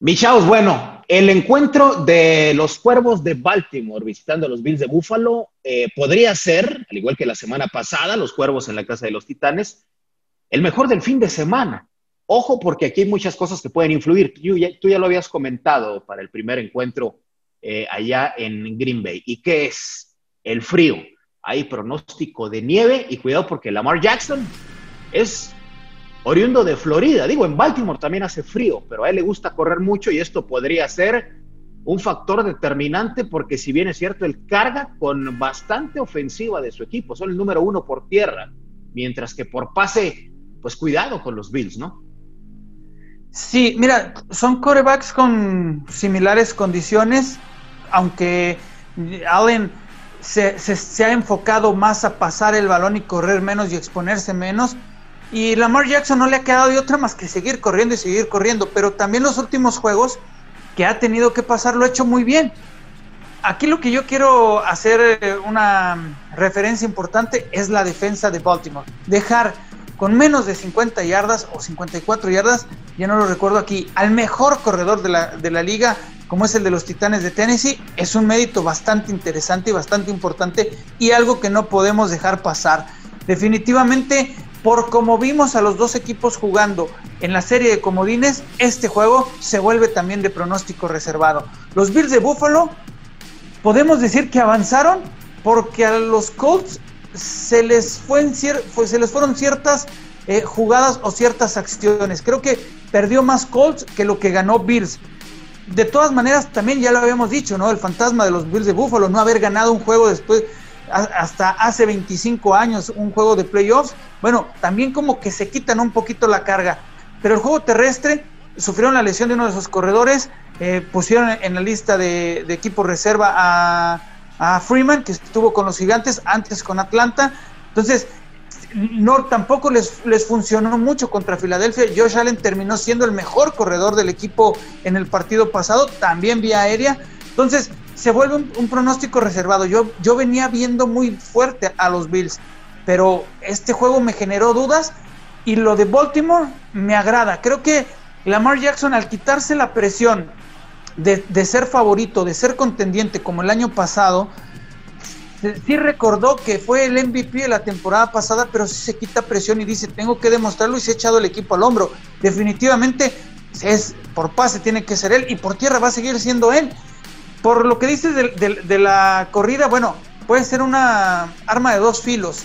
Michaos, bueno, el encuentro de los Cuervos de Baltimore visitando a los Bills de Buffalo eh, podría ser, al igual que la semana pasada, los Cuervos en la casa de los Titanes, el mejor del fin de semana. Ojo, porque aquí hay muchas cosas que pueden influir. Tú ya, lo habías comentado para el primer encuentro eh, allá en Green Bay. ¿Y qué es? El frío. Hay pronóstico de nieve y cuidado porque Lamar Jackson es oriundo de Florida. Digo, en Baltimore también hace frío, pero a él le gusta correr mucho y esto podría ser un factor determinante porque si bien es cierto, él carga con bastante ofensiva de su equipo, son el número uno por tierra, mientras que por pase, pues cuidado con los Bills, ¿no? Sí, mira, son corebacks con similares condiciones, aunque Allen se, se, ha enfocado más a pasar el balón y correr menos y exponerse menos. Y Lamar Jackson no le ha quedado de otra más que seguir corriendo y seguir corriendo. Pero también los últimos juegos que ha tenido que pasar lo ha hecho muy bien. Aquí lo que yo quiero hacer eh, una referencia importante es la defensa de Baltimore. Dejar con menos de 50 yardas o 54 yardas, ya no lo recuerdo aquí, al mejor corredor de la, de la liga, como es el de los Titanes de Tennessee, es un mérito bastante interesante y bastante importante y algo que no podemos dejar pasar. Definitivamente por como vimos a los dos equipos jugando en la serie de comodines, este juego se vuelve también de pronóstico reservado. Los Bills de Buffalo podemos decir que avanzaron porque a los Colts se les, fue se les fueron ciertas eh, jugadas o ciertas acciones. Creo que perdió más Colts que lo que ganó Bills. De todas maneras, también ya lo habíamos dicho, ¿no? El fantasma de los Bills de Buffalo, no haber ganado un juego después, hasta hace 25 años, un juego de playoffs, bueno, también como que se quitan un poquito la carga. Pero el juego terrestre sufrieron la lesión de uno de sus corredores, eh, pusieron en la lista de, equipo reserva a, Freeman, que estuvo con los gigantes, antes con Atlanta. Entonces, no, tampoco les, les funcionó mucho contra Filadelfia. Josh Allen terminó siendo el mejor corredor del equipo en el partido pasado, también vía aérea. Entonces, se vuelve un, pronóstico reservado. Yo, yo venía viendo muy fuerte a los Bills pero este juego me generó dudas y lo de Baltimore me agrada. Creo que Lamar Jackson al quitarse la presión de, ser favorito, de ser contendiente como el año pasado, sí recordó que fue el MVP de la temporada pasada, pero sí se quita presión y dice, tengo que demostrarlo y se ha echado el equipo al hombro. Definitivamente es por pase tiene que ser él y por tierra va a seguir siendo él. Por lo que dices de la corrida, bueno, puede ser una arma de dos filos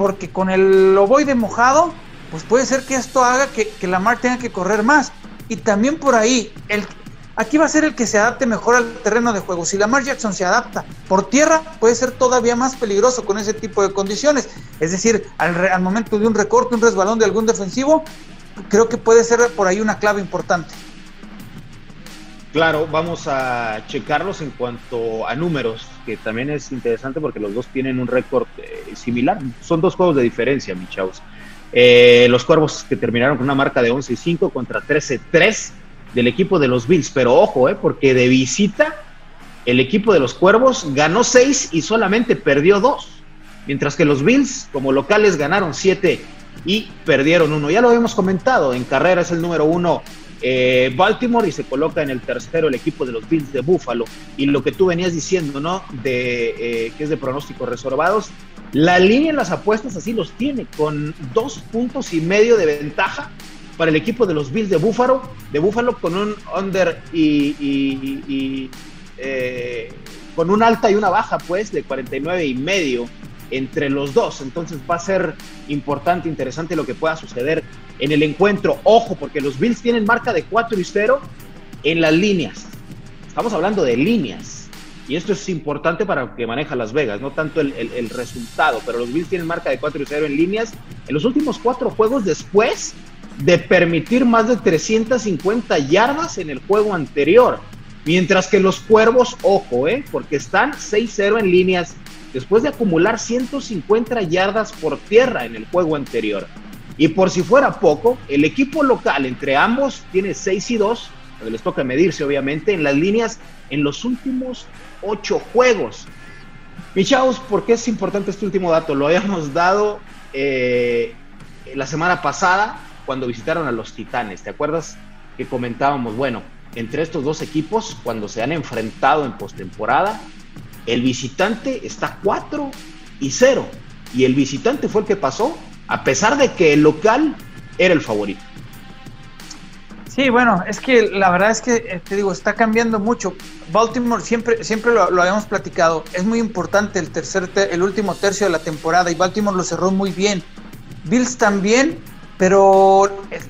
porque con el ovoide mojado, pues puede ser que esto haga que, que Lamar tenga que correr más. Y también por ahí, el, aquí va a ser el que se adapte mejor al terreno de juego. Si Lamar Jackson se adapta por tierra, puede ser todavía más peligroso con ese tipo de condiciones. Es decir, al, al momento de un recorte, un resbalón de algún defensivo, creo que puede ser por ahí una clave importante. Claro, vamos a checarlos en cuanto a números, que también es interesante porque los dos tienen un récord eh, similar. Son dos juegos de diferencia, mi chavos. Eh, los Cuervos que terminaron con una marca de 11 y 5 contra 13-3 del equipo de los Bills. Pero ojo, eh, porque de visita el equipo de los Cuervos ganó 6 y solamente perdió 2. Mientras que los Bills, como locales, ganaron 7 y perdieron 1. Ya lo habíamos comentado, en carrera es el número 1 eh, Baltimore y se coloca en el tercero el equipo de los Bills de Buffalo. Y lo que tú venías diciendo, ¿no? De eh, que es de pronósticos reservados. La línea en las apuestas así los tiene, con dos puntos y medio de ventaja para el equipo de los Bills de Buffalo, de Buffalo con un under y, eh, con un alta y una baja, pues, de 49 y medio entre los dos. Entonces va a ser importante, interesante lo que pueda suceder en el encuentro. Ojo, porque los Bills tienen marca de 4 y 0 en las líneas. Estamos hablando de líneas. Y esto es importante para que maneja Las Vegas, no tanto el, resultado, pero los Bills tienen marca de 4 y 0 en líneas. En los últimos cuatro juegos después de permitir más de 350 yardas en el juego anterior. Mientras que los Cuervos, ojo, ¿eh? porque están 6-0 en líneas después de acumular 150 yardas por tierra en el juego anterior. Y por si fuera poco, el equipo local entre ambos tiene 6 y 2, donde les toca medirse obviamente en las líneas en los últimos 8 juegos. Michaos, ¿por qué es importante este último dato? Lo habíamos dado eh, la semana pasada cuando visitaron a los Titanes. ¿Te acuerdas que comentábamos? Bueno, entre estos dos equipos cuando se han enfrentado en postemporada. El visitante está 4 y 0. Y el visitante fue el que pasó, a pesar de que el local era el favorito. Sí, bueno, es que la verdad es que eh, te digo, está cambiando mucho. Baltimore siempre, siempre lo, habíamos platicado. Es muy importante el tercer, el último tercio de la temporada y Baltimore lo cerró muy bien. Bills también, pero eh,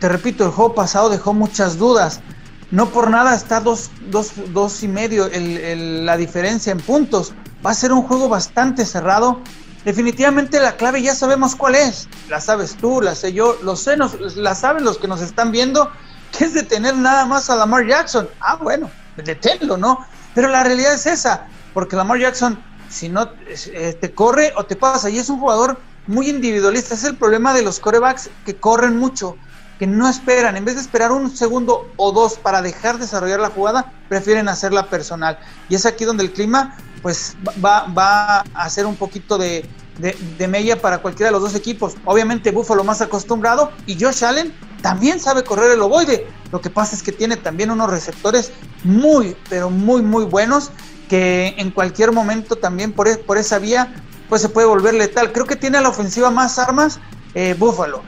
te repito, el juego pasado dejó muchas dudas. No por nada está dos, dos, dos y medio la diferencia en puntos. Va a ser un juego bastante cerrado. Definitivamente la clave ya sabemos cuál es. La sabes tú, la sé yo, lo sé, la saben los que nos están viendo, que es detener nada más a Lamar Jackson. Ah, bueno, deténlo, ¿no? Pero la realidad es esa, porque Lamar Jackson, si no eh, te corre o te pasa, y es un jugador muy individualista. Es el problema de los corebacks que corren mucho que no esperan, en vez de esperar un segundo o dos para dejar desarrollar la jugada, prefieren hacerla personal. Y es aquí donde el clima pues va, va a hacer un poquito de, de, mella para cualquiera de los dos equipos. Obviamente Buffalo más acostumbrado y Josh Allen también sabe correr el ovoide. Lo que pasa es que tiene también unos receptores muy, pero muy, muy buenos que en cualquier momento también por, e, por esa vía pues se puede volver letal. Creo que tiene a la ofensiva más armas eh, Buffalo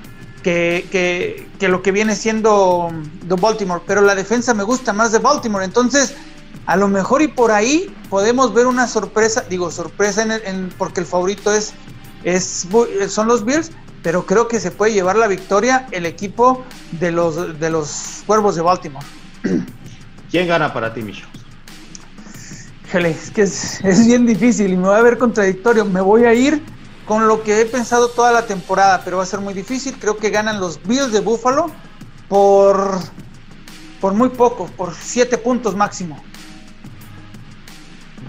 que, lo que viene siendo de Baltimore, pero la defensa me gusta más de Baltimore, entonces a lo mejor y por ahí podemos ver una sorpresa, digo sorpresa en, porque el favorito es, es son los Bills, pero creo que se puede llevar la victoria el equipo de los de los Cuervos de Baltimore. ¿Quién gana para ti, Micho? Es que es, es bien difícil y me voy a ver contradictorio. Me voy a ir con lo que he pensado toda la temporada, pero va a ser muy difícil. Creo que ganan los Bills de Buffalo por, por muy poco, por siete puntos máximo.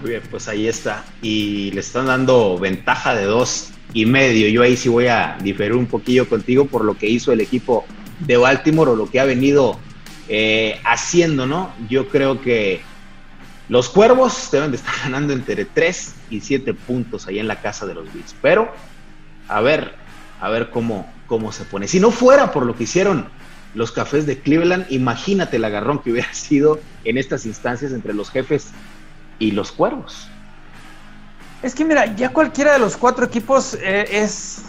Muy bien, pues ahí está. Y le están dando ventaja de dos y medio. Yo ahí sí voy a diferir un poquillo contigo por lo que hizo el equipo de Baltimore o lo que ha venido eh, haciendo, ¿no? Yo creo que los Cuervos deben de estar ganando entre 3 y 7 puntos ahí en la casa de los Bills. Pero, a ver, a ver cómo, cómo se pone. Si no fuera por lo que hicieron los cafés de Cleveland, imagínate el agarrón que hubiera sido en estas instancias entre los jefes y los Cuervos. Es que mira, ya cualquiera de los cuatro equipos eh, es,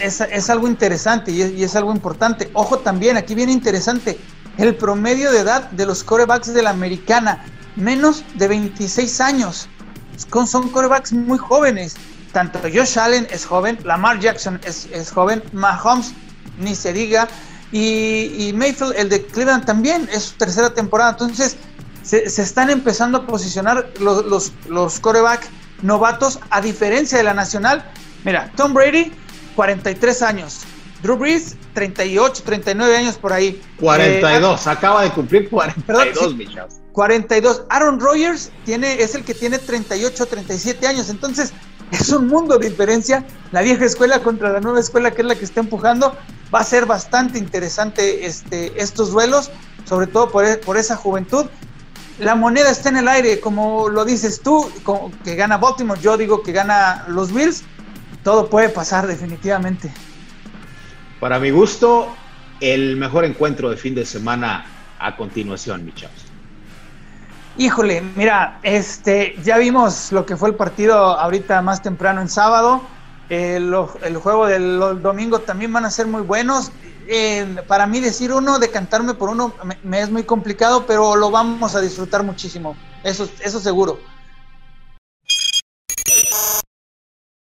es, algo interesante y es, y es algo importante. Ojo también, aquí viene interesante, el promedio de edad de los corebacks de la americana menos de 26 años. Son corebacks muy jóvenes. Tanto Josh Allen es joven, Lamar Jackson es, joven, Mahomes ni se diga, y, Mayfield, el de Cleveland también, es su tercera temporada. Entonces, se, están empezando a posicionar los, los, los coreback novatos, a diferencia de la nacional. Mira, Tom Brady, 43 años. Drew Brees, 38, 39 años por ahí. 42, eh, acaba de cumplir 42, perdón, 42. Aaron Rodgers tiene, es el que tiene 38, 37 años. Entonces, es un mundo de diferencia. La vieja escuela contra la nueva escuela, que es la que está empujando. Va a ser bastante interesante este, estos duelos, sobre todo por, e, por esa juventud. La moneda está en el aire, como lo dices tú, que gana Baltimore. Yo digo que gana los Bills. Todo puede pasar, definitivamente. Para mi gusto, el mejor encuentro de fin de semana a continuación, mi. Híjole, mira, este, ya vimos lo que fue el partido ahorita más temprano en sábado. el juego del domingo también van a ser muy buenos. para mí decir uno, decantarme por uno, me, es muy complicado, pero lo vamos a disfrutar muchísimo. Eso, eso seguro.